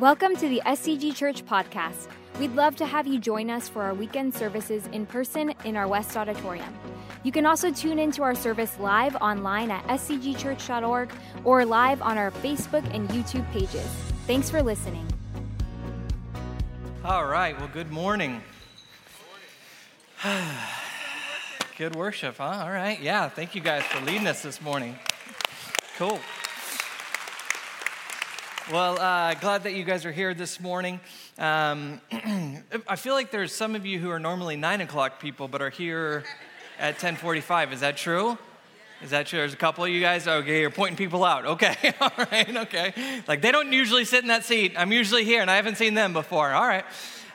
Welcome to the SCG Church podcast. We'd love to have you join us for our weekend services in person in our West Auditorium. You can also tune into our service live online at scgchurch.org or live on our Facebook and YouTube pages. Thanks for listening. All right, well, good morning. good worship, huh? All right, yeah, thank you guys for leading us this morning. Cool. Well, uh, glad that you guys are here this morning. Um, I feel like there's some of you who are normally nine o'clock people, but are here at 10:45. Is that true? Is that true? There's a couple of you guys. Okay, you're pointing people out. Okay, all right, okay. Like they don't usually sit in that seat. I'm usually here, and I haven't seen them before. All right.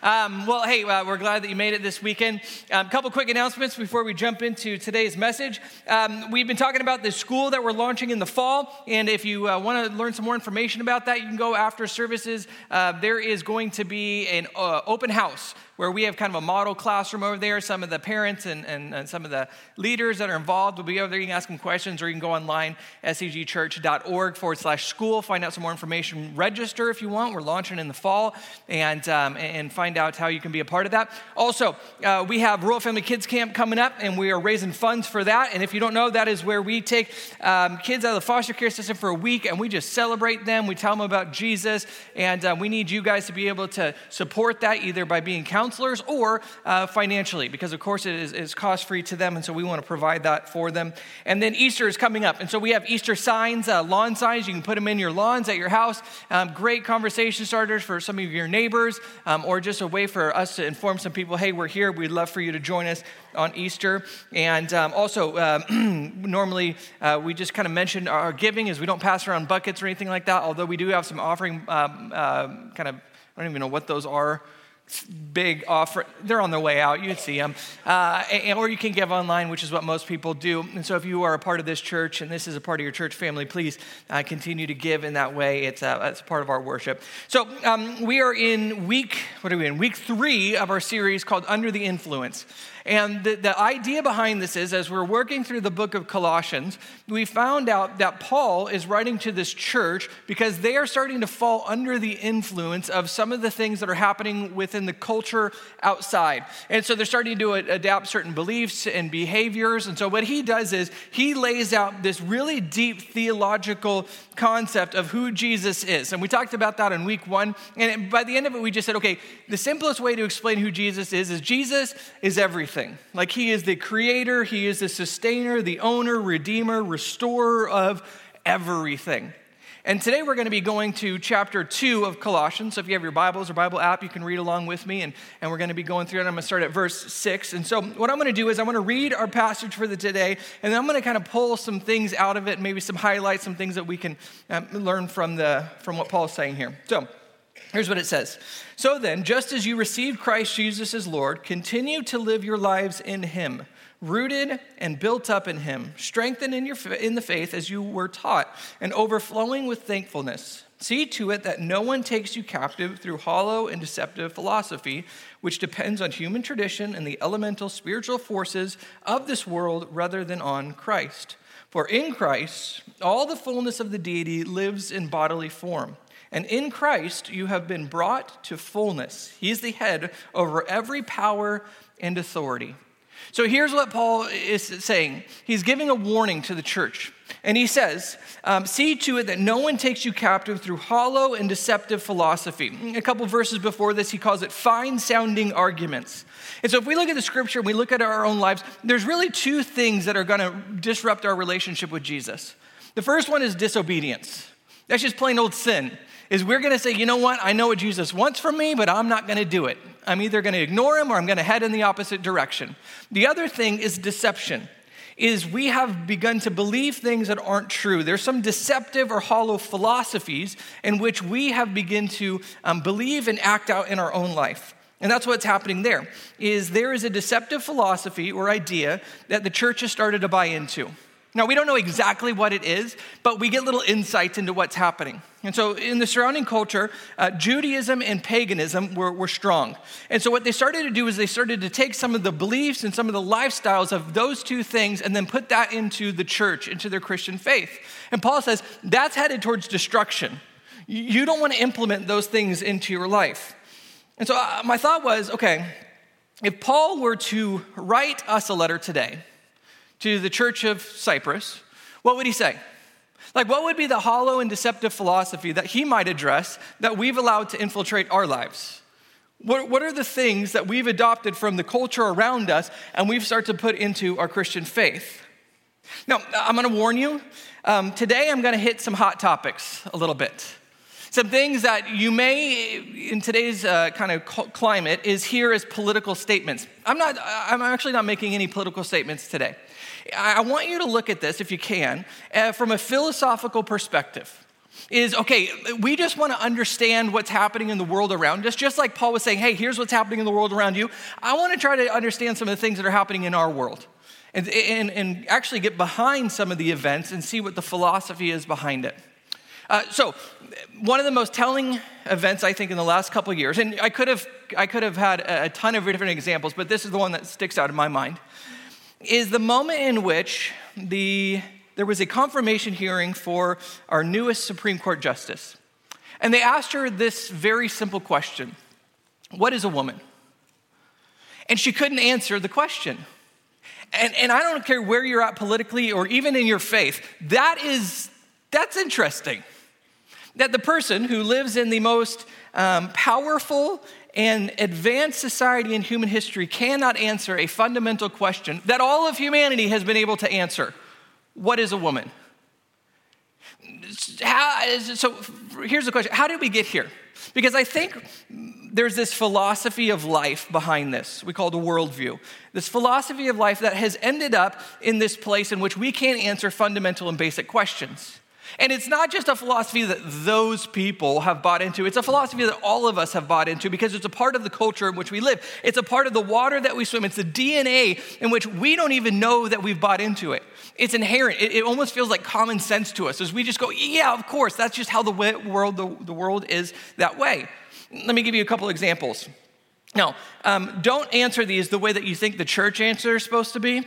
Um, well, hey, uh, we're glad that you made it this weekend. A um, couple quick announcements before we jump into today's message. Um, we've been talking about this school that we're launching in the fall, and if you uh, want to learn some more information about that, you can go after services. Uh, there is going to be an uh, open house where we have kind of a model classroom over there. Some of the parents and, and, and, some of the leaders that are involved will be over there. You can ask them questions, or you can go online, scgchurch.org forward slash school, find out some more information. Register if you want. We're launching in the fall, and, um, and find out how you can be a part of that. Also, uh, we have Royal Family Kids Camp coming up, and we are raising funds for that. And if you don't know, that is where we take um, kids out of the foster care system for a week, and we just celebrate them. We tell them about Jesus, and uh, we need you guys to be able to support that either by being counselors counselors or uh, financially, because of course it is, is cost free to them, and so we want to provide that for them. And then Easter is coming up, and so we have Easter signs, uh, lawn signs. You can put them in your lawns at your house. Um, great conversation starters for some of your neighbors, um, or just a way for us to inform some people hey, we're here. We'd love for you to join us on Easter. And um, also, uh, normally uh, we just kind of mention our giving as we don't pass around buckets or anything like that, although we do have some offering um, uh, kind of, I don't even know what those are big offer. They're on their way out. You'd see them. Uh, and, or you can give online, which is what most people do. And so if you are a part of this church and this is a part of your church family, please uh, continue to give in that way. It's, uh, it's part of our worship. So um, we are in week, what are we in? Week three of our series called Under the Influence. And the, the idea behind this is as we're working through the book of Colossians, we found out that Paul is writing to this church because they are starting to fall under the influence of some of the things that are happening within the culture outside. And so they're starting to adapt certain beliefs and behaviors. And so what he does is he lays out this really deep theological concept of who Jesus is. And we talked about that in week one. And by the end of it, we just said, okay, the simplest way to explain who Jesus is is Jesus is everything everything. Like he is the creator, he is the sustainer, the owner, redeemer, restorer of everything. And today we're going to be going to chapter 2 of Colossians. So if you have your Bibles or Bible app, you can read along with me. And, and we're going to be going through it. I'm going to start at verse 6. And so what I'm going to do is I'm going to read our passage for the today, and then I'm going to kind of pull some things out of it, maybe some highlights, some things that we can um, learn from, the, from what Paul is saying here. So Here's what it says So then, just as you received Christ Jesus as Lord, continue to live your lives in Him, rooted and built up in Him, strengthened in, your, in the faith as you were taught, and overflowing with thankfulness. See to it that no one takes you captive through hollow and deceptive philosophy, which depends on human tradition and the elemental spiritual forces of this world rather than on Christ. For in Christ, all the fullness of the deity lives in bodily form. And in Christ, you have been brought to fullness. He is the head over every power and authority. So here's what Paul is saying. He's giving a warning to the church. And he says, um, See to it that no one takes you captive through hollow and deceptive philosophy. A couple verses before this, he calls it fine sounding arguments. And so if we look at the scripture and we look at our own lives, there's really two things that are going to disrupt our relationship with Jesus. The first one is disobedience. That's just plain old sin is we're going to say, you know what? I know what Jesus wants from me, but I'm not going to do it. I'm either going to ignore him or I'm going to head in the opposite direction. The other thing is deception. Is we have begun to believe things that aren't true. There's some deceptive or hollow philosophies in which we have begun to um, believe and act out in our own life. And that's what's happening there. Is there is a deceptive philosophy or idea that the church has started to buy into. Now, we don't know exactly what it is, but we get little insights into what's happening. And so, in the surrounding culture, uh, Judaism and paganism were, were strong. And so, what they started to do is they started to take some of the beliefs and some of the lifestyles of those two things and then put that into the church, into their Christian faith. And Paul says that's headed towards destruction. You don't want to implement those things into your life. And so uh, my thought was okay, if Paul were to write us a letter today to the church of Cyprus, what would he say? Like, what would be the hollow and deceptive philosophy that he might address that we've allowed to infiltrate our lives? What, what are the things that we've adopted from the culture around us and we've started to put into our Christian faith? Now, I'm gonna warn you, um, today I'm gonna hit some hot topics a little bit. Some things that you may, in today's uh, kind of climate, is here as political statements. I'm not, I'm actually not making any political statements today. I want you to look at this, if you can, uh, from a philosophical perspective. Is okay, we just want to understand what's happening in the world around us, just like Paul was saying, hey, here's what's happening in the world around you. I want to try to understand some of the things that are happening in our world and, and, and actually get behind some of the events and see what the philosophy is behind it. Uh, so, one of the most telling events I think in the last couple years, and I could have I could have had a ton of different examples, but this is the one that sticks out in my mind, is the moment in which the there was a confirmation hearing for our newest Supreme Court justice, and they asked her this very simple question: "What is a woman?" And she couldn't answer the question. And, and I don't care where you're at politically or even in your faith, that is, that's interesting. That the person who lives in the most um, powerful and advanced society in human history cannot answer a fundamental question that all of humanity has been able to answer What is a woman? So here's the question How did we get here? Because I think there's this philosophy of life behind this. We call it a worldview. This philosophy of life that has ended up in this place in which we can't answer fundamental and basic questions. And it's not just a philosophy that those people have bought into, it's a philosophy that all of us have bought into because it's a part of the culture in which we live. It's a part of the water that we swim, it's the DNA in which we don't even know that we've bought into it. It's inherent. It, it almost feels like common sense to us as we just go, yeah, of course, that's just how the world, the, the world is that way. Let me give you a couple examples. Now, um, don't answer these the way that you think the church answer is supposed to be.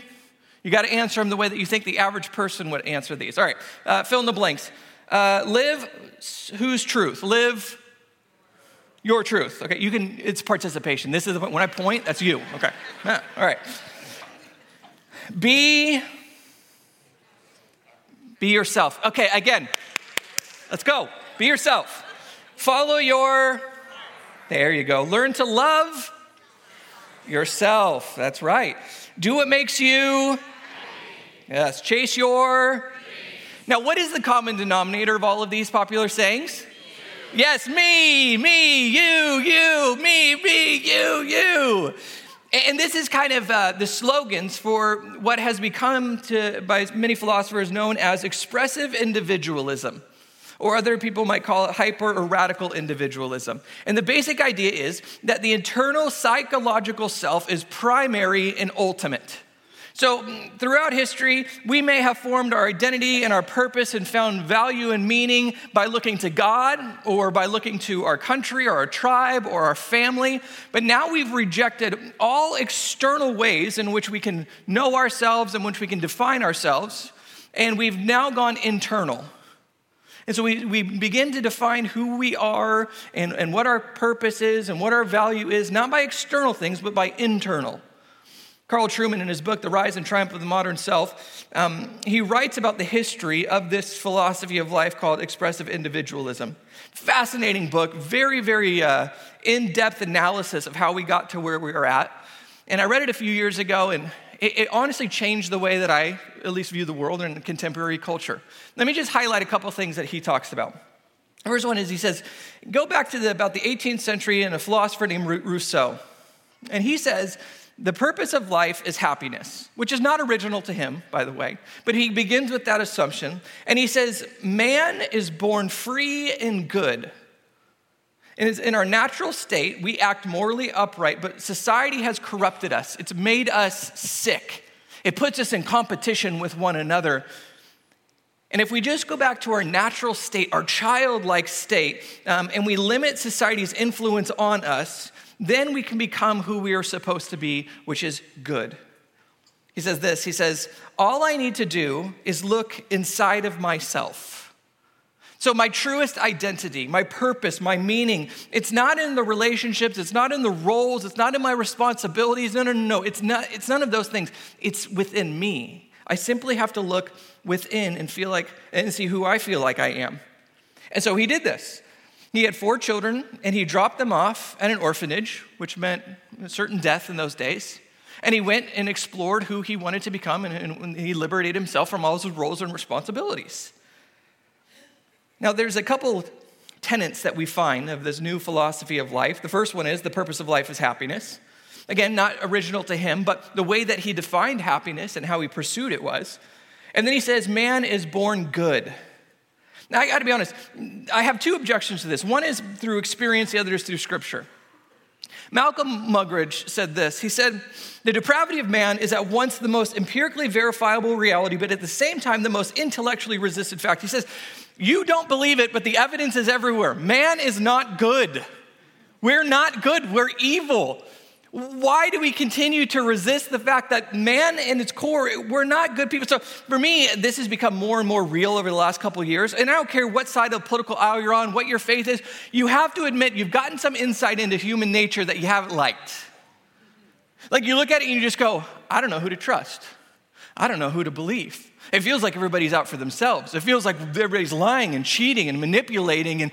You got to answer them the way that you think the average person would answer these. All right, uh, fill in the blanks. Uh, live whose truth? Live your truth. Okay, you can, it's participation. This is the, point. when I point, that's you. Okay, yeah, all right. Be, be yourself. Okay, again, let's go. Be yourself. Follow your, there you go. Learn to love yourself. That's right. Do what makes you Yes, chase your. Now, what is the common denominator of all of these popular sayings? Yes, me, me, you, you, me, me, you, you. And this is kind of uh, the slogans for what has become to, by many philosophers known as expressive individualism, or other people might call it hyper or radical individualism. And the basic idea is that the internal psychological self is primary and ultimate. So, mm, throughout history, we may have formed our identity and our purpose and found value and meaning by looking to God or by looking to our country or our tribe or our family. But now we've rejected all external ways in which we can know ourselves and which we can define ourselves. And we've now gone internal. And so we, we begin to define who we are and, and what our purpose is and what our value is, not by external things, but by internal. Carl Trueman, in his book, The Rise and Triumph of the Modern Self, um, he writes about the history of this philosophy of life called expressive individualism. Fascinating book, very, very uh, in depth analysis of how we got to where we are at. And I read it a few years ago, and it, it, honestly changed the way that I at least view the world and contemporary culture. Let me just highlight a couple things that he talks about. First one is he says, go back to the, about the 18th century and a philosopher named Rousseau. And he says, the purpose of life is happiness, which is not original to him, by the way, but he begins with that assumption. And he says, Man is born free and good. And in our natural state, we act morally upright, but society has corrupted us. It's made us sick. It puts us in competition with one another. And if we just go back to our natural state, our childlike state, um, and we limit society's influence on us, then we can become who we are supposed to be, which is good. He says this He says, All I need to do is look inside of myself. So, my truest identity, my purpose, my meaning, it's not in the relationships, it's not in the roles, it's not in my responsibilities. No, no, no, no. It's, not, it's none of those things. It's within me. I simply have to look within and feel like, and see who I feel like I am. And so he did this. He had four children and he dropped them off at an orphanage, which meant a certain death in those days. And he went and explored who he wanted to become and, and he liberated himself from all his roles and responsibilities. Now, there's a couple tenets that we find of this new philosophy of life. The first one is the purpose of life is happiness. Again, not original to him, but the way that he defined happiness and how he pursued it was. And then he says, man is born good. Now, I got to be honest, I have two objections to this. One is through experience, the other is through scripture. Malcolm Muggeridge said this. He said, The depravity of man is at once the most empirically verifiable reality, but at the same time, the most intellectually resisted fact. He says, You don't believe it, but the evidence is everywhere. Man is not good. We're not good, we're evil. Why do we continue to resist the fact that man in its core, we're not good people? So for me, this has become more and more real over the last couple years. And I don't care what side of the political aisle you're on, what your faith is, you have to admit you've gotten some insight into human nature that you haven't liked. Like you look at it and you just go, I don't know who to trust. I don't know who to believe. It feels like everybody's out for themselves. It feels like everybody's lying and cheating and manipulating, and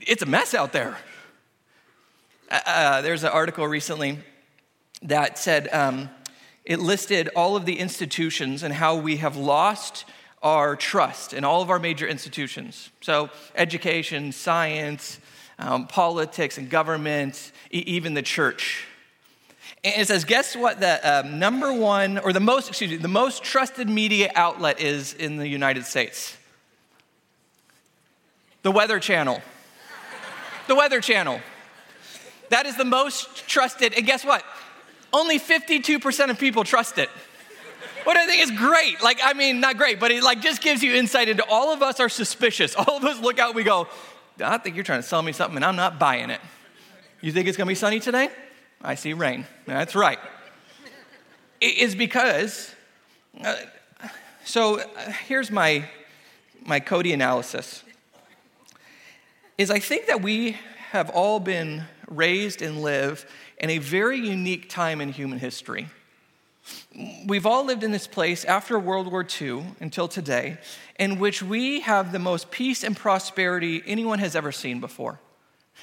it's a mess out there. Uh, uh there's an article recently that said um, it listed all of the institutions and how we have lost our trust in all of our major institutions. So, education, science, um, politics, and government, e- even the church. And it says, guess what the um, number one, or the most, excuse me, the most trusted media outlet is in the United States? The Weather Channel. the Weather Channel. That is the most trusted. And guess what? Only 52% of people trust it. What I think is great. Like, I mean, not great, but it like just gives you insight into all of us are suspicious. All of us look out, we go, I think you're trying to sell me something and I'm not buying it. You think it's gonna be sunny today? I see rain. That's right. It is because, uh, so uh, here's my, my Cody analysis. Is I think that we have all been raised and live in a very unique time in human history. We've all lived in this place after World War II until today, in which we have the most peace and prosperity anyone has ever seen before.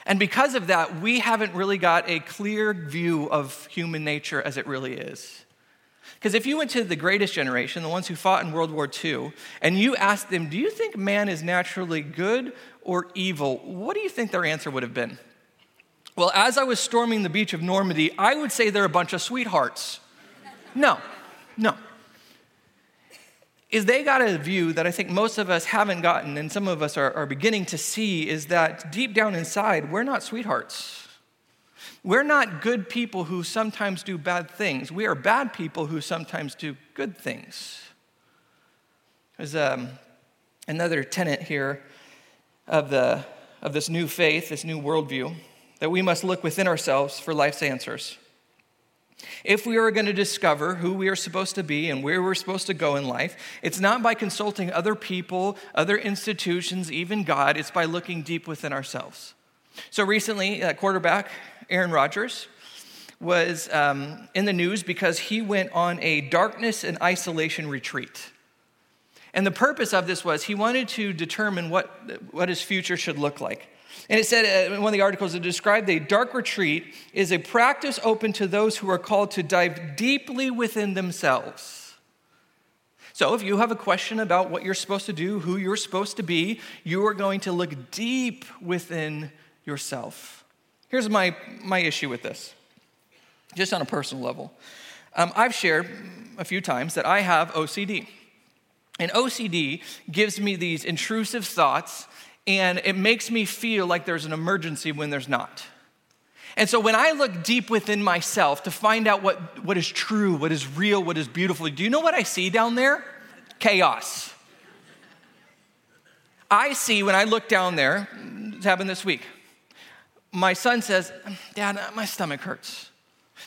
And because of that, we haven't really got a clear view of human nature as it really is. Because if you went to the greatest generation, the ones who fought in World War II, and you asked them, Do you think man is naturally good or evil? What do you think their answer would have been? Well, as I was storming the beach of Normandy, I would say they're a bunch of sweethearts. No, no. Is they got a view that I think most of us haven't gotten, and some of us are, are beginning to see, is that deep down inside, we're not sweethearts. We're not good people who sometimes do bad things. We are bad people who sometimes do good things. There's um, another tenet here of, the, of this new faith, this new worldview that we must look within ourselves for life's answers. If we are going to discover who we are supposed to be and where we're supposed to go in life, it's not by consulting other people, other institutions, even God, it's by looking deep within ourselves. So recently, uh, quarterback Aaron Rodgers was um, in the news because he went on a darkness and isolation retreat. And the purpose of this was he wanted to determine what, what his future should look like. And it said uh, in one of the articles, it described a dark retreat is a practice open to those who are called to dive deeply within themselves. So if you have a question about what you're supposed to do, who you're supposed to be, you are going to look deep within yourself. Here's my, my issue with this, just on a personal level. Um, I've shared a few times that I have OCD. And OCD gives me these intrusive thoughts and it makes me feel like there's an emergency when there's not. And so when I look deep within myself to find out what, what is true, what is real, what is beautiful, do you know what I see down there? Chaos. I see when I look down there, it's happened this week. My son says, Dad, my stomach hurts.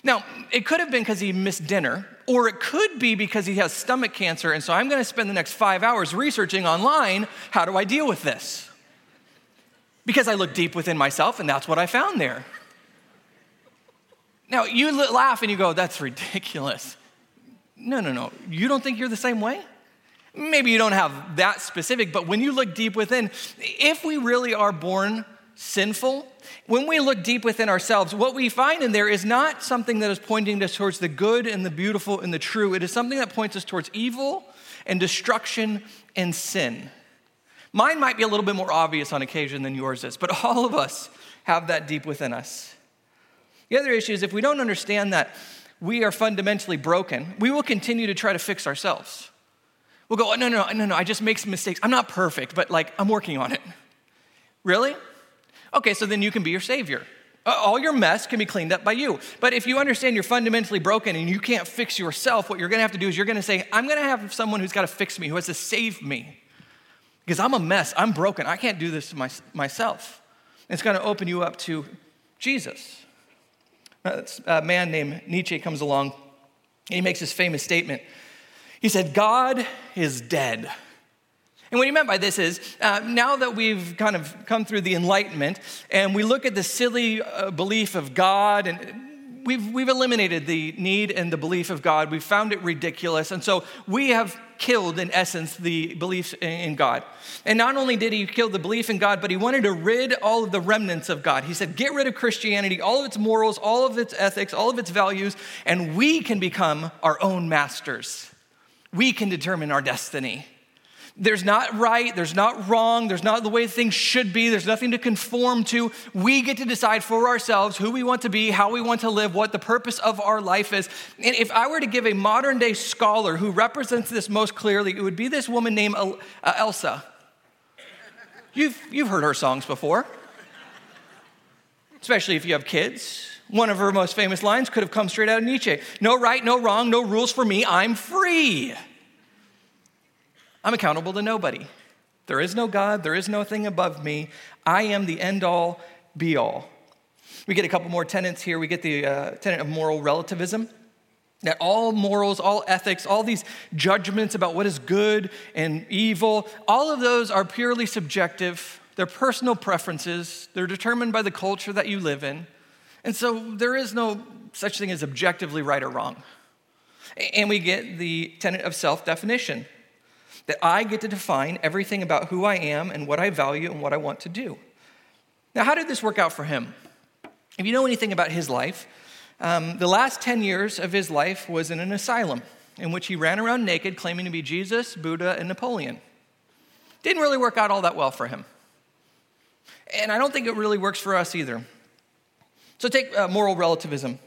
Now, it could have been because he missed dinner, or it could be because he has stomach cancer, and so I'm gonna spend the next five hours researching online how do I deal with this? Because I looked deep within myself and that's what I found there. Now, you laugh and you go, that's ridiculous. No, no, no. You don't think you're the same way? Maybe you don't have that specific, but when you look deep within, if we really are born sinful, when we look deep within ourselves, what we find in there is not something that is pointing us towards the good and the beautiful and the true. It is something that points us towards evil and destruction and sin. Mine might be a little bit more obvious on occasion than yours is, but all of us have that deep within us. The other issue is if we don't understand that we are fundamentally broken, we will continue to try to fix ourselves. We'll go, oh, no, no, no, no, I just make some mistakes. I'm not perfect, but like I'm working on it. Really? Okay, so then you can be your savior. Uh, all your mess can be cleaned up by you. But if you understand you're fundamentally broken and you can't fix yourself, what you're gonna have to do is you're gonna say, I'm gonna have someone who's gotta fix me, who has to save me. Because I'm a mess, I'm broken, I can't do this my, myself. It's gonna open you up to Jesus. A man named Nietzsche comes along, and he makes this famous statement. He said, God is dead. And what he meant by this is uh, now that we've kind of come through the Enlightenment and we look at the silly uh, belief of God and we've, we've eliminated the need and the belief of God, we've found it ridiculous. And so we have killed, in essence, the belief in God. And not only did he kill the belief in God, but he wanted to rid all of the remnants of God. He said, Get rid of Christianity, all of its morals, all of its ethics, all of its values, and we can become our own masters. We can determine our destiny. There's not right, there's not wrong, there's not the way things should be, there's nothing to conform to. We get to decide for ourselves who we want to be, how we want to live, what the purpose of our life is. And if I were to give a modern day scholar who represents this most clearly, it would be this woman named uh, Elsa. You've, you've heard her songs before, especially if you have kids. One of her most famous lines could have come straight out of Nietzsche No right, no wrong, no rules for me, I'm free. I'm accountable to nobody. There is no God, there is no thing above me. I am the end all, be all. We get a couple more tenets here. We get the uh, tenet of moral relativism. That all morals, all ethics, all these judgments about what is good and evil, all of those are purely subjective. They're personal preferences. They're determined by the culture that you live in. And so there is no such thing as objectively right or wrong. And we get the tenet of self definition that I get to define everything about who I am and what I value and what I want to do. Now, how did this work out for him? If you know anything about his life, um, the last 10 years of his life was in an asylum in which he ran around naked, claiming to be Jesus, Buddha, and Napoleon. Didn't really work out all that well for him. And I don't think it really works for us either. So take uh, moral relativism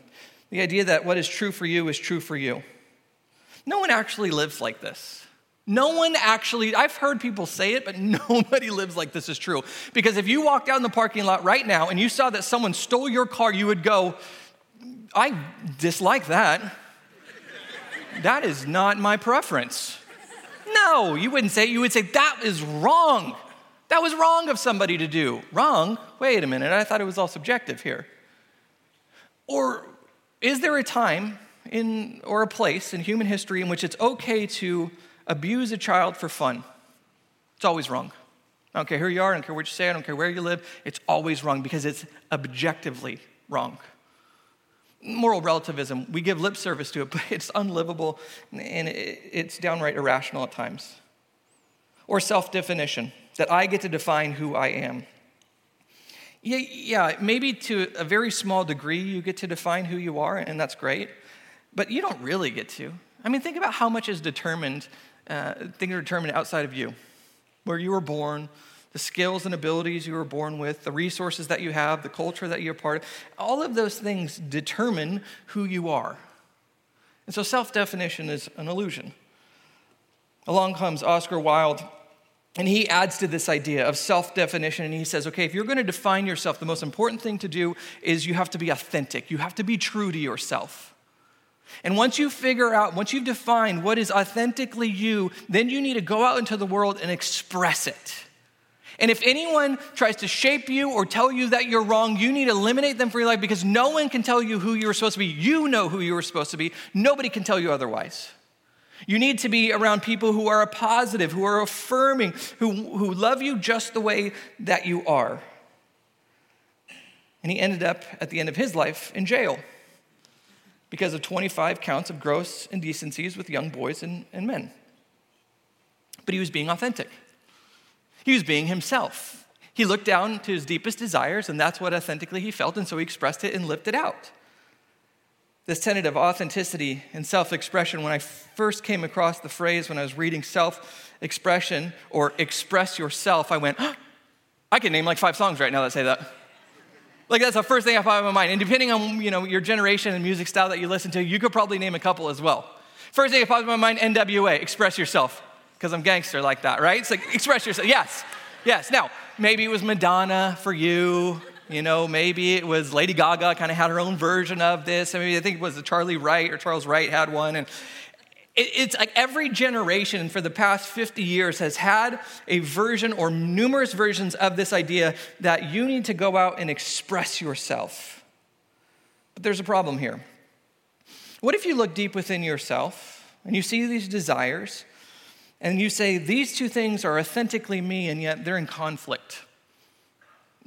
the idea that what is true for you is true for you. No one actually lives like this. No one actually, I've heard people say it, but nobody lives like this is true. Because if you walked out in the parking lot right now and you saw that someone stole your car, you would go, I dislike that. That is not my preference. No, you wouldn't say. You would say, that is wrong. That was wrong of somebody to do. Wrong? Wait a minute, I thought it was all subjective here. Or is there a time in, or a place in human history in which it's okay to abuse a child for fun. It's always wrong. I don't care who you are, I don't care what you say, I don't care where you live, it's always wrong because it's objectively wrong. Moral relativism, we give lip service to it, but it's unlivable and it's downright irrational at times. Or self definition, that I get to define who I am. Yeah, yeah, maybe to a very small degree you get to define who you are, and that's great, but you don't really get to. I mean, think about how much is determined uh, things are determined outside of you, where you were born, the skills and abilities you were born with, the resources that you have, the culture that you're part of. All of those things determine who you are. And so self definition is an illusion. Along comes Oscar Wilde, and he adds to this idea of self definition, and he says, okay, if you're going to define yourself, the most important thing to do is you have to be authentic, you have to be true to yourself. And once you figure out, once you've defined what is authentically you, then you need to go out into the world and express it. And if anyone tries to shape you or tell you that you're wrong, you need to eliminate them from your life because no one can tell you who you're supposed to be. You know who you are supposed to be. Nobody can tell you otherwise. You need to be around people who are positive, who are affirming, who, who love you just the way that you are. And he ended up at the end of his life in jail because of 25 counts of gross indecencies with young boys and, and men. But he was being authentic, he was being himself. He looked down to his deepest desires, and that's what authentically he felt, and so he expressed it and lived it out. This tenet of authenticity and self expression, when I first came across the phrase when I was reading self expression or express yourself, I went, oh, I can name like five songs right now that say that. Like that's the first thing I thought in my mind. And depending on you know your generation and music style that you listen to, you could probably name a couple as well. First thing that popped in my mind, NWA, express yourself. Because I'm gangster like that, right? It's like express yourself. Yes. Yes. Now, maybe it was Madonna for you. You know, maybe it was Lady Gaga kind of had her own version of this. I mean, I think it was Charlie Wright or Charles Wright had one. And it's like every generation for the past 50 years has had a version or numerous versions of this idea that you need to go out and express yourself. But there's a problem here. What if you look deep within yourself and you see these desires and you say, These two things are authentically me, and yet they're in conflict?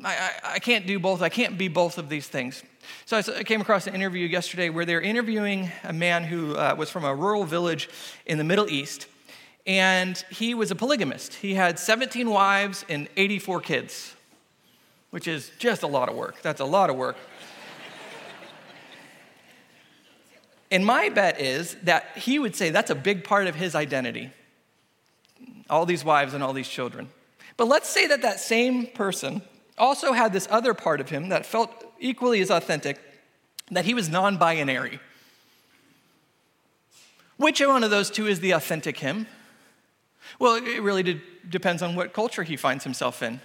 I, I, I can't do both. I can't be both of these things. So I came across an interview yesterday where they're interviewing a man who uh, was from a rural village in the Middle East, and he was a polygamist. He had 17 wives and 84 kids, which is just a lot of work. That's a lot of work. and my bet is that he would say that's a big part of his identity all these wives and all these children. But let's say that that same person also had this other part of him that felt equally as authentic, that he was non binary. Which one of those two is the authentic him? Well, it really de- depends on what culture he finds himself in.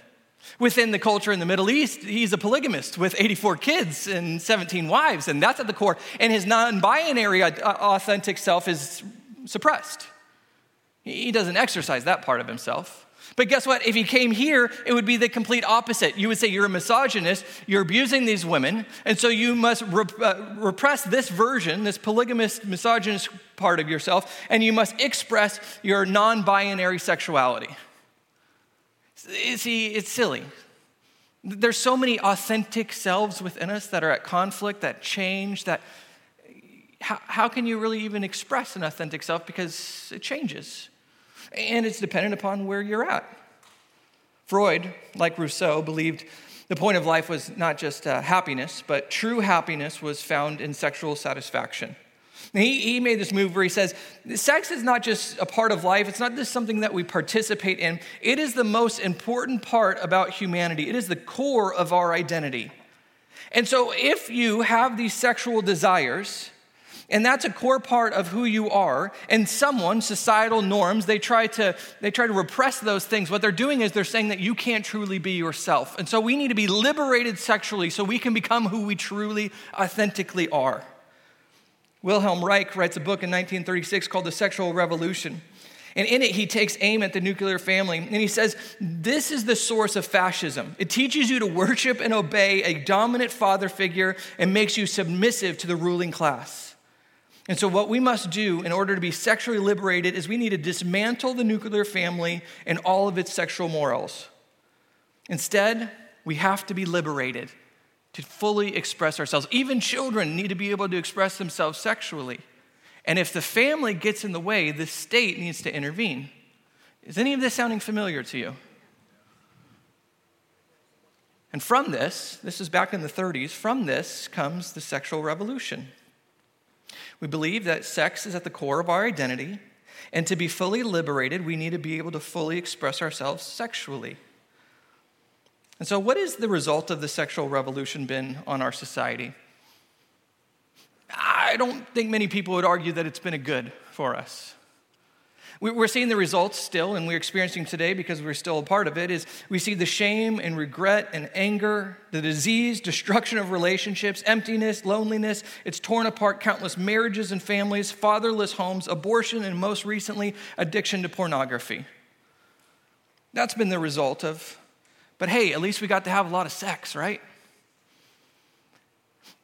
Within the culture in the Middle East, he's a polygamist with 84 kids and 17 wives, and that's at the core. And his non binary authentic self is suppressed. He doesn't exercise that part of himself. But guess what? If you came here, it would be the complete opposite. You would say you're a misogynist, you're abusing these women, and so you must rep- uh, repress this version, this polygamous, misogynist part of yourself, and you must express your non binary sexuality. See, it's silly. There's so many authentic selves within us that are at conflict, that change, that how, how can you really even express an authentic self because it changes? And it's dependent upon where you're at. Freud, like Rousseau, believed the point of life was not just uh, happiness, but true happiness was found in sexual satisfaction. He, he made this move where he says, Sex is not just a part of life, it's not just something that we participate in. It is the most important part about humanity, it is the core of our identity. And so, if you have these sexual desires, and that's a core part of who you are and someone societal norms they try to they try to repress those things what they're doing is they're saying that you can't truly be yourself and so we need to be liberated sexually so we can become who we truly authentically are wilhelm reich writes a book in 1936 called the sexual revolution and in it, he takes aim at the nuclear family. And he says, This is the source of fascism. It teaches you to worship and obey a dominant father figure and makes you submissive to the ruling class. And so, what we must do in order to be sexually liberated is we need to dismantle the nuclear family and all of its sexual morals. Instead, we have to be liberated to fully express ourselves. Even children need to be able to express themselves sexually. And if the family gets in the way, the state needs to intervene. Is any of this sounding familiar to you? And from this, this is back in the 30s, from this comes the sexual revolution. We believe that sex is at the core of our identity, and to be fully liberated, we need to be able to fully express ourselves sexually. And so, what is the result of the sexual revolution been on our society? I don't think many people would argue that it's been a good for us. We're seeing the results still, and we're experiencing today because we're still a part of it. Is we see the shame and regret and anger, the disease, destruction of relationships, emptiness, loneliness. It's torn apart countless marriages and families, fatherless homes, abortion, and most recently, addiction to pornography. That's been the result of, but hey, at least we got to have a lot of sex, right?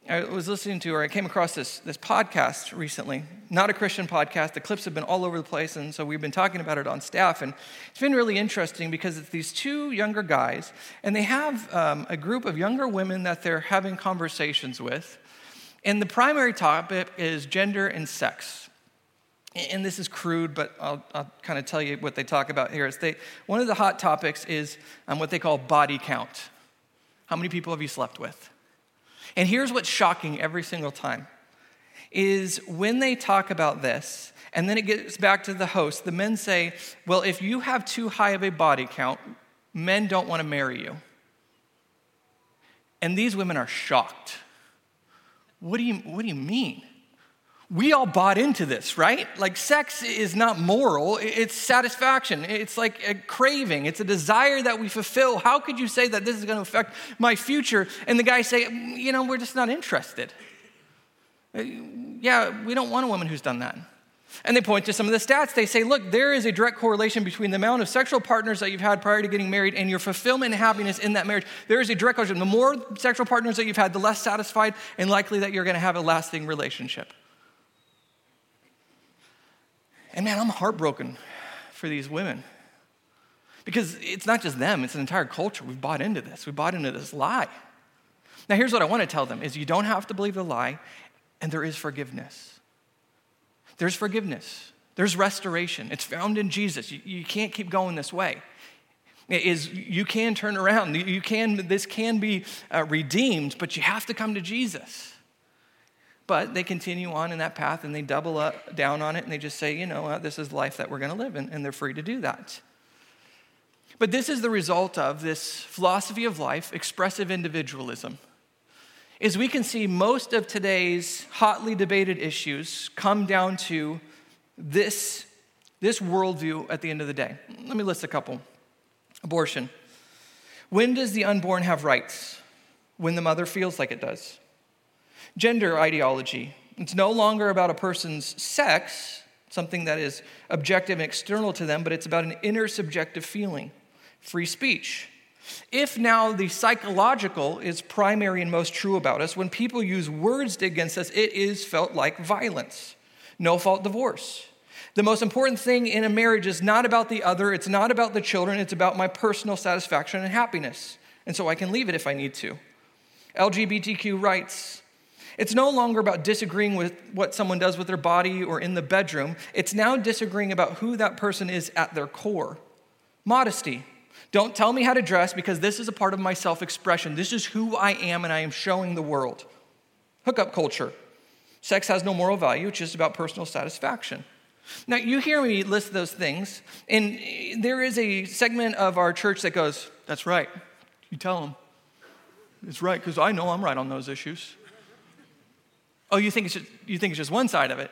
I was listening to, or I came across this, this podcast recently, not a Christian podcast. The clips have been all over the place, and so we've been talking about it on staff. And it's been really interesting because it's these two younger guys, and they have um, a group of younger women that they're having conversations with. And the primary topic is gender and sex. And this is crude, but I'll, I'll kind of tell you what they talk about here. Is they, one of the hot topics is um, what they call body count. How many people have you slept with? And here's what's shocking every single time is when they talk about this, and then it gets back to the host, the men say, Well, if you have too high of a body count, men don't want to marry you. And these women are shocked. What do you, what do you mean? We all bought into this, right? Like, sex is not moral, it's satisfaction. It's like a craving, it's a desire that we fulfill. How could you say that this is going to affect my future? And the guy say, you know, we're just not interested. Uh, yeah, we don't want a woman who's done that. And they point to some of the stats. They say, look, there is a direct correlation between the amount of sexual partners that you've had prior to getting married and your fulfillment and happiness in that marriage. There is a direct correlation. The more sexual partners that you've had, the less satisfied and likely that you're going to have a lasting relationship. And man, I'm heartbroken for these women. Because it's not just them, it's an entire culture. We've bought into this. We bought into this lie. Now here's what I want to tell them is you don't have to believe the lie, and there is forgiveness. There's forgiveness. There's restoration. It's found in Jesus. You, you can't keep going this way. It is you can turn around. You can this can be uh, redeemed, but you have to come to Jesus. But they continue on in that path and they double up, down on it and they just say, you know, this is life that we're going to live, and, and they're free to do that. But this is the result of this philosophy of life, expressive individualism. Is we can see most of today's hotly debated issues come down to this, this worldview at the end of the day. Let me list a couple abortion. When does the unborn have rights? When the mother feels like it does gender ideology. It's no longer about a person's sex, something that is objective and external to them, but it's about an inner subjective feeling. Free speech. If now the psychological is primary and most true about us, when people use words against us, it is felt like violence. No fault divorce. The most important thing in a marriage is not about the other, it's not about the children, it's about my personal satisfaction and happiness. And so I can leave it if I need to. LGBTQ rights. It's no longer about disagreeing with what someone does with their body or in the bedroom. It's now disagreeing about who that person is at their core. Modesty. Don't tell me how to dress because this is a part of my self expression. This is who I am and I am showing the world. Hookup culture. Sex has no moral value, it's just about personal satisfaction. Now, you hear me list those things, and there is a segment of our church that goes, That's right. You tell them. It's right, because I know I'm right on those issues. Oh, you think, it's just, you think it's just one side of it?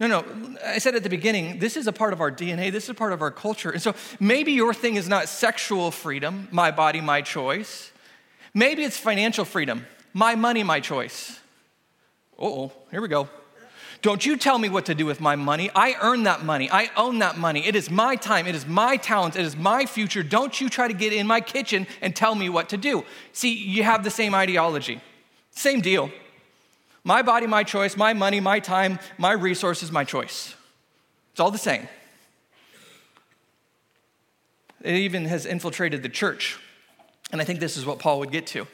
No, no. I said at the beginning, this is a part of our DNA, this is a part of our culture. And so maybe your thing is not sexual freedom, my body, my choice. Maybe it's financial freedom, my money, my choice. oh, here we go. Don't you tell me what to do with my money. I earn that money. I own that money. It is my time. It is my talents. It is my future. Don't you try to get in my kitchen and tell me what to do. See, you have the same ideology. Same deal. My body, my choice. My money, my time, my resources, my choice. It's all the same. It even has infiltrated the church. And I think this is what Paul would get to.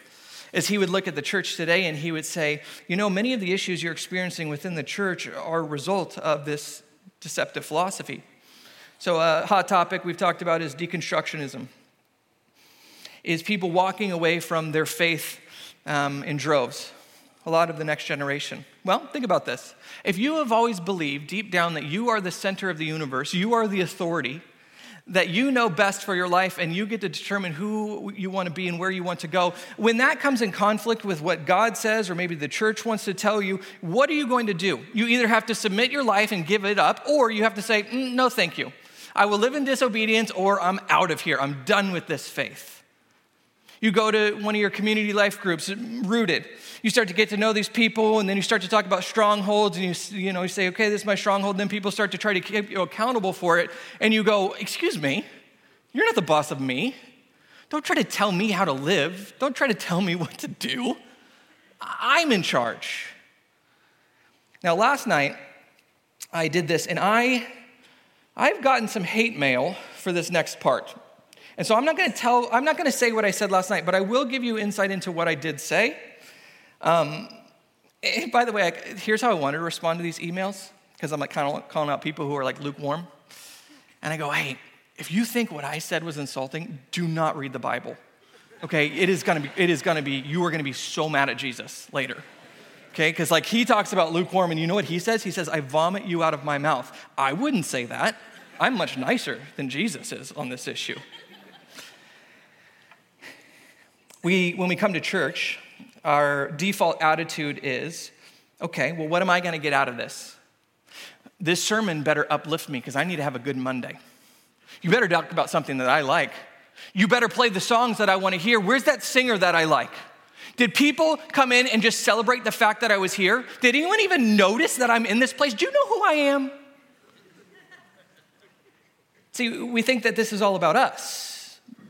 Is he would look at the church today and he would say, you know, many of the issues you're experiencing within the church are a result of this deceptive philosophy. So, a hot topic we've talked about is deconstructionism. Is people walking away from their faith um, in droves a lot of the next generation? Well, think about this. If you have always believed deep down that you are the center of the universe, you are the authority, that you know best for your life and you get to determine who you want to be and where you want to go, when that comes in conflict with what God says or maybe the church wants to tell you, what are you going to do? You either have to submit your life and give it up, or you have to say, mm, no, thank you. I will live in disobedience, or I'm out of here. I'm done with this faith. You go to one of your community life groups, rooted. You start to get to know these people, and then you start to talk about strongholds, and you, you, know, you say, okay, this is my stronghold. And then people start to try to keep you accountable for it. And you go, excuse me, you're not the boss of me. Don't try to tell me how to live. Don't try to tell me what to do. I'm in charge. Now, last night, I did this, and I, I've gotten some hate mail for this next part. And so I'm not going to tell, I'm not going to say what I said last night, but I will give you insight into what I did say. Um, by the way, I, here's how I wanted to respond to these emails, because I'm like kind of calling out people who are like lukewarm. And I go, hey, if you think what I said was insulting, do not read the Bible. Okay, it is gonna be, it is gonna be, you are gonna be so mad at Jesus later. Okay, because like he talks about lukewarm, and you know what he says? He says, I vomit you out of my mouth. I wouldn't say that. I'm much nicer than Jesus is on this issue. We, when we come to church, our default attitude is, okay, well, what am I gonna get out of this? This sermon better uplift me because I need to have a good Monday. You better talk about something that I like. You better play the songs that I want to hear. Where's that singer that I like? Did people come in and just celebrate the fact that I was here? Did anyone even notice that I'm in this place? Do you know who I am? See, we think that this is all about us.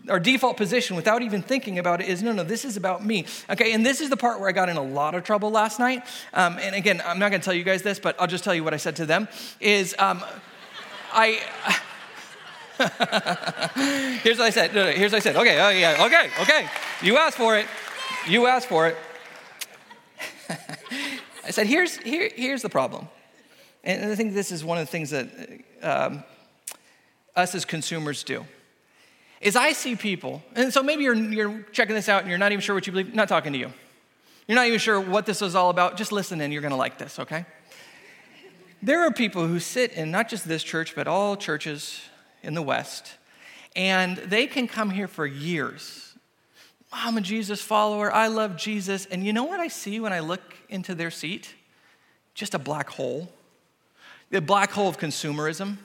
Our default position, without even thinking about it, is no, no, this is about me. Okay, and this is the part where I got in a lot of trouble last night. Um, and again, I'm not going to tell you guys this, but I'll just tell you what I said to them. Is um, I. here's what I said. No, no, here's what I said. Okay, oh yeah, okay, okay. You asked for it. You asked for it. I said, here's, here, here's the problem. And I think this is one of the things that um, us as consumers do. Is I see people, and so maybe you're, you're checking this out and you're not even sure what you believe, not talking to you. You're not even sure what this is all about. Just listen and you're going to like this, okay? There are people who sit in not just this church, but all churches in the West, and they can come here for years. I'm a Jesus follower. I love Jesus. And you know what I see when I look into their seat? Just a black hole. The black hole of consumerism.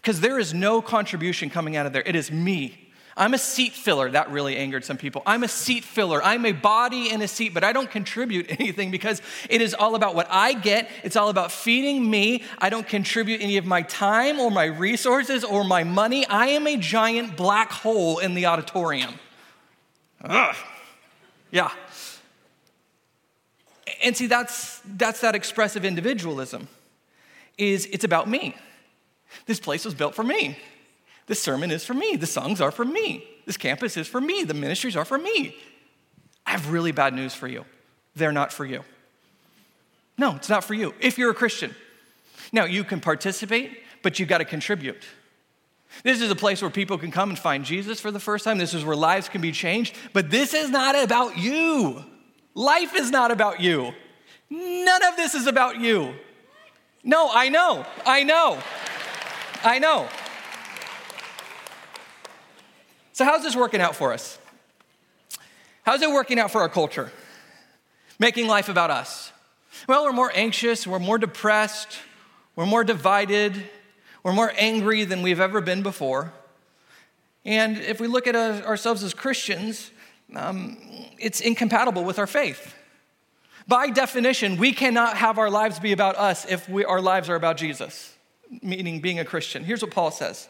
Because there is no contribution coming out of there. It is me I'm a seat filler. That really angered some people. I'm a seat filler. I'm a body in a seat, but I don't contribute anything because it is all about what I get. It's all about feeding me. I don't contribute any of my time or my resources or my money. I am a giant black hole in the auditorium. Ugh. Yeah. And see, that's, that's that expressive individualism, is it's about me. This place was built for me. This sermon is for me. The songs are for me. This campus is for me. The ministries are for me. I have really bad news for you. They're not for you. No, it's not for you if you're a Christian. Now, you can participate, but you've got to contribute. This is a place where people can come and find Jesus for the first time. This is where lives can be changed. But this is not about you. Life is not about you. None of this is about you. No, I know. I know. I know. So, how's this working out for us? How's it working out for our culture? Making life about us. Well, we're more anxious, we're more depressed, we're more divided, we're more angry than we've ever been before. And if we look at ourselves as Christians, um, it's incompatible with our faith. By definition, we cannot have our lives be about us if we, our lives are about Jesus, meaning being a Christian. Here's what Paul says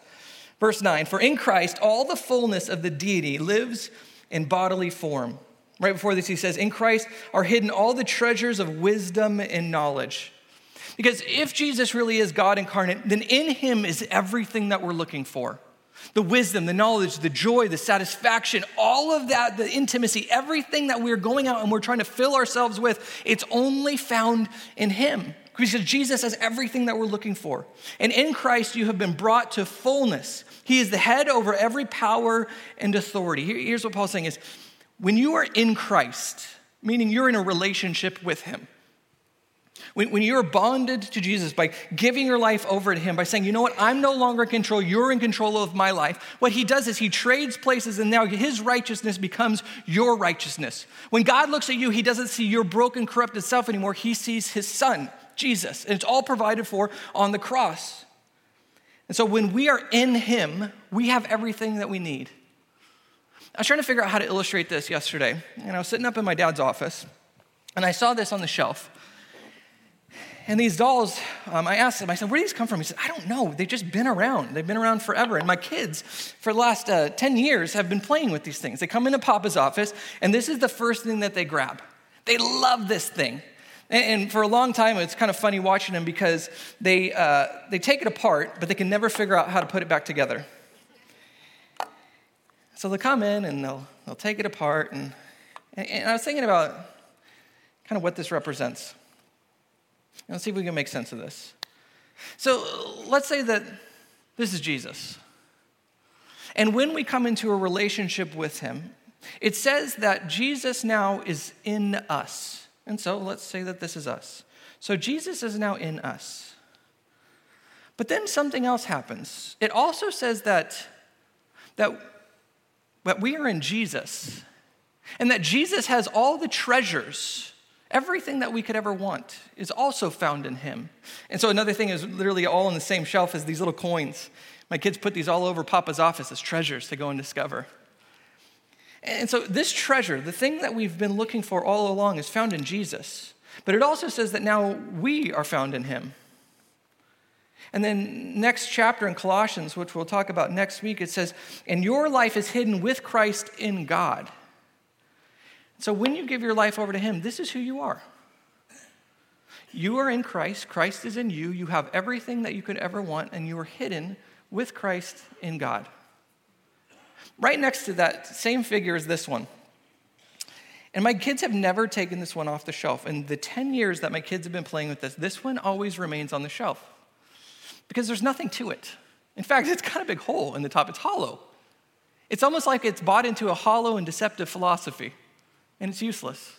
Verse 9 For in Christ, all the fullness of the deity lives in bodily form. Right before this, he says, In Christ are hidden all the treasures of wisdom and knowledge. Because if Jesus really is God incarnate, then in him is everything that we're looking for the wisdom, the knowledge, the joy, the satisfaction, all of that, the intimacy, everything that we're going out and we're trying to fill ourselves with, it's only found in him because Jesus has everything that we're looking for. And in Christ, you have been brought to fullness. He is the head over every power and authority. Here's what Paul's saying is when you are in Christ, meaning you're in a relationship with Him, when, when you're bonded to Jesus by giving your life over to Him, by saying, you know what, I'm no longer in control, you're in control of my life, what He does is He trades places and now His righteousness becomes your righteousness. When God looks at you, He doesn't see your broken, corrupted self anymore, He sees His Son. Jesus. And it's all provided for on the cross. And so when we are in Him, we have everything that we need. I was trying to figure out how to illustrate this yesterday. And I was sitting up in my dad's office, and I saw this on the shelf. And these dolls, um, I asked him, I said, where do these come from? He said, I don't know. They've just been around. They've been around forever. And my kids, for the last uh, 10 years, have been playing with these things. They come into Papa's office, and this is the first thing that they grab. They love this thing. And, for a long time, it's kind of funny watching them because they, uh, they take it apart, but they can never figure out how to put it back together. So they'll come in and they'll, they'll take it apart. And, and I was thinking about kind of what this represents. And let's see if we can make sense of this. So let's say that this is Jesus. And when we come into a relationship with him, it says that Jesus now is in us. And so let's say that this is us. So Jesus is now in us. But then something else happens. It also says that, that, that we are in Jesus and that Jesus has all the treasures. Everything that we could ever want is also found in him. And so another thing is literally all on the same shelf as these little coins. My kids put these all over Papa's office as treasures to go and discover. And so, this treasure, the thing that we've been looking for all along, is found in Jesus. But it also says that now we are found in him. And then, next chapter in Colossians, which we'll talk about next week, it says, And your life is hidden with Christ in God. So, when you give your life over to him, this is who you are. You are in Christ, Christ is in you, you have everything that you could ever want, and you are hidden with Christ in God. Right next to that same figure is this one. And my kids have never taken this one off the shelf. In the 10 years that my kids have been playing with this, this one always remains on the shelf because there's nothing to it. In fact, it's got a big hole in the top, it's hollow. It's almost like it's bought into a hollow and deceptive philosophy, and it's useless.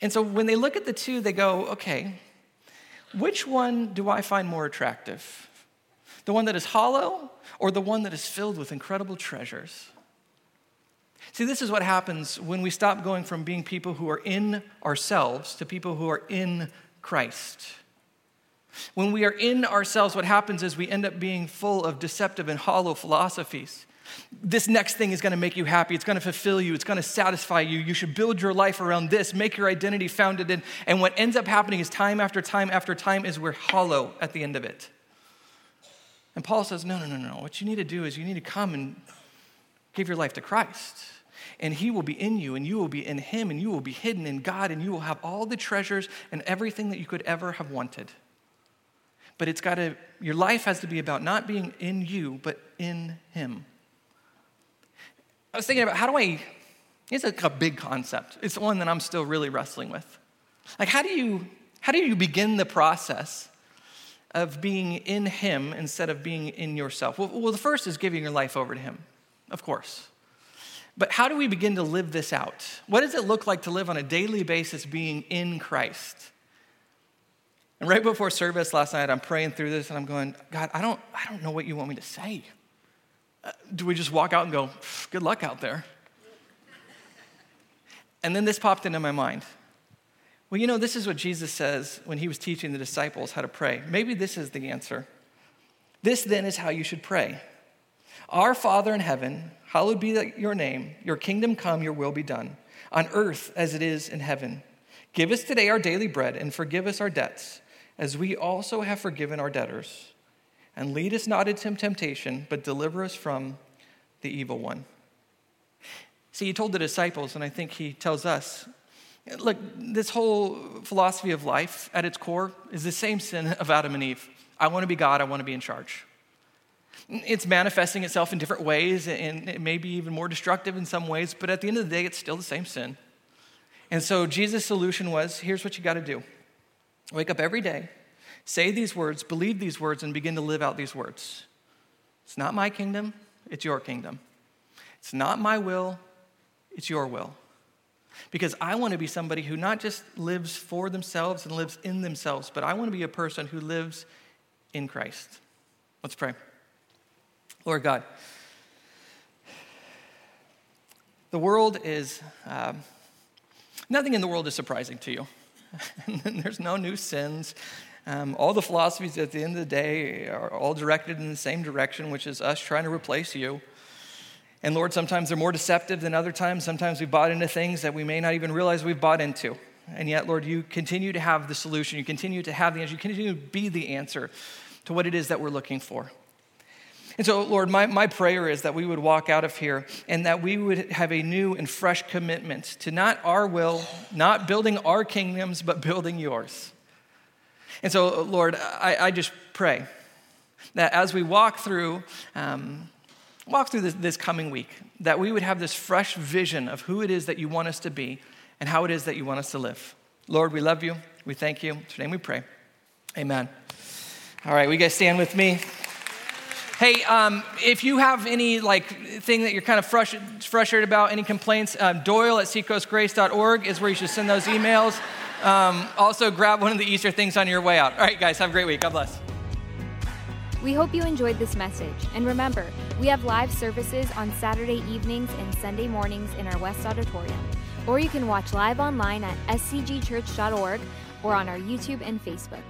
And so when they look at the two, they go, okay, which one do I find more attractive? The one that is hollow or the one that is filled with incredible treasures? See, this is what happens when we stop going from being people who are in ourselves to people who are in Christ. When we are in ourselves, what happens is we end up being full of deceptive and hollow philosophies. This next thing is going to make you happy. It's going to fulfill you. It's going to satisfy you. You should build your life around this, make your identity founded in. And what ends up happening is time after time after time is we're hollow at the end of it. And Paul says, no, no, no, no. What you need to do is you need to come and give your life to Christ. And he will be in you, and you will be in him, and you will be hidden in God, and you will have all the treasures and everything that you could ever have wanted. But it's got to, your life has to be about not being in you, but in him. I was thinking about how do I, it's like a big concept. It's one that I'm still really wrestling with. Like, how do you, how do you begin the process of being in Him instead of being in yourself? Well, well, the first is giving your life over to Him, of course. But how do we begin to live this out? What does it look like to live on a daily basis being in Christ? And right before service last night, I'm praying through this and I'm going, God, I don't, I don't know what you want me to say. Uh, do we just walk out and go, good luck out there? And then this popped into my mind. Well, you know, this is what Jesus says when he was teaching the disciples how to pray. Maybe this is the answer. This then is how you should pray Our Father in heaven, hallowed be your name, your kingdom come, your will be done, on earth as it is in heaven. Give us today our daily bread and forgive us our debts, as we also have forgiven our debtors. And lead us not into temptation, but deliver us from the evil one. See, he told the disciples, and I think he tells us Look, this whole philosophy of life at its core is the same sin of Adam and Eve. I want to be God, I want to be in charge. It's manifesting itself in different ways, and it may be even more destructive in some ways, but at the end of the day, it's still the same sin. And so Jesus' solution was here's what you got to do wake up every day, say these words, believe these words, and begin to live out these words. It's not my kingdom, it's your kingdom. It's not my will, it's your will. Because I want to be somebody who not just lives for themselves and lives in themselves, but I want to be a person who lives in Christ. Let's pray. Lord God, the world is, um, nothing in the world is surprising to you. There's no new sins. Um, all the philosophies at the end of the day are all directed in the same direction, which is us trying to replace you. And Lord, sometimes they're more deceptive than other times. Sometimes we bought into things that we may not even realize we've bought into. And yet, Lord, you continue to have the solution. You continue to have the answer. You continue to be the answer to what it is that we're looking for. And so, Lord, my, my prayer is that we would walk out of here and that we would have a new and fresh commitment to not our will, not building our kingdoms, but building yours. And so, Lord, I, I just pray that as we walk through, um, walk through this, this coming week, that we would have this fresh vision of who it is that you want us to be and how it is that you want us to live. Lord, we love you. We thank you. In your name we pray. Amen. All right, we guys stand with me. Hey, um, if you have any like thing that you're kind of frustrated about, any complaints, um, Doyle at seacoastgrace.org is where you should send those emails. Um, also, grab one of the Easter things on your way out. All right, guys, have a great week. God bless. We hope you enjoyed this message. And remember, we have live services on Saturday evenings and Sunday mornings in our West Auditorium. Or you can watch live online at scgchurch.org or on our YouTube and Facebook.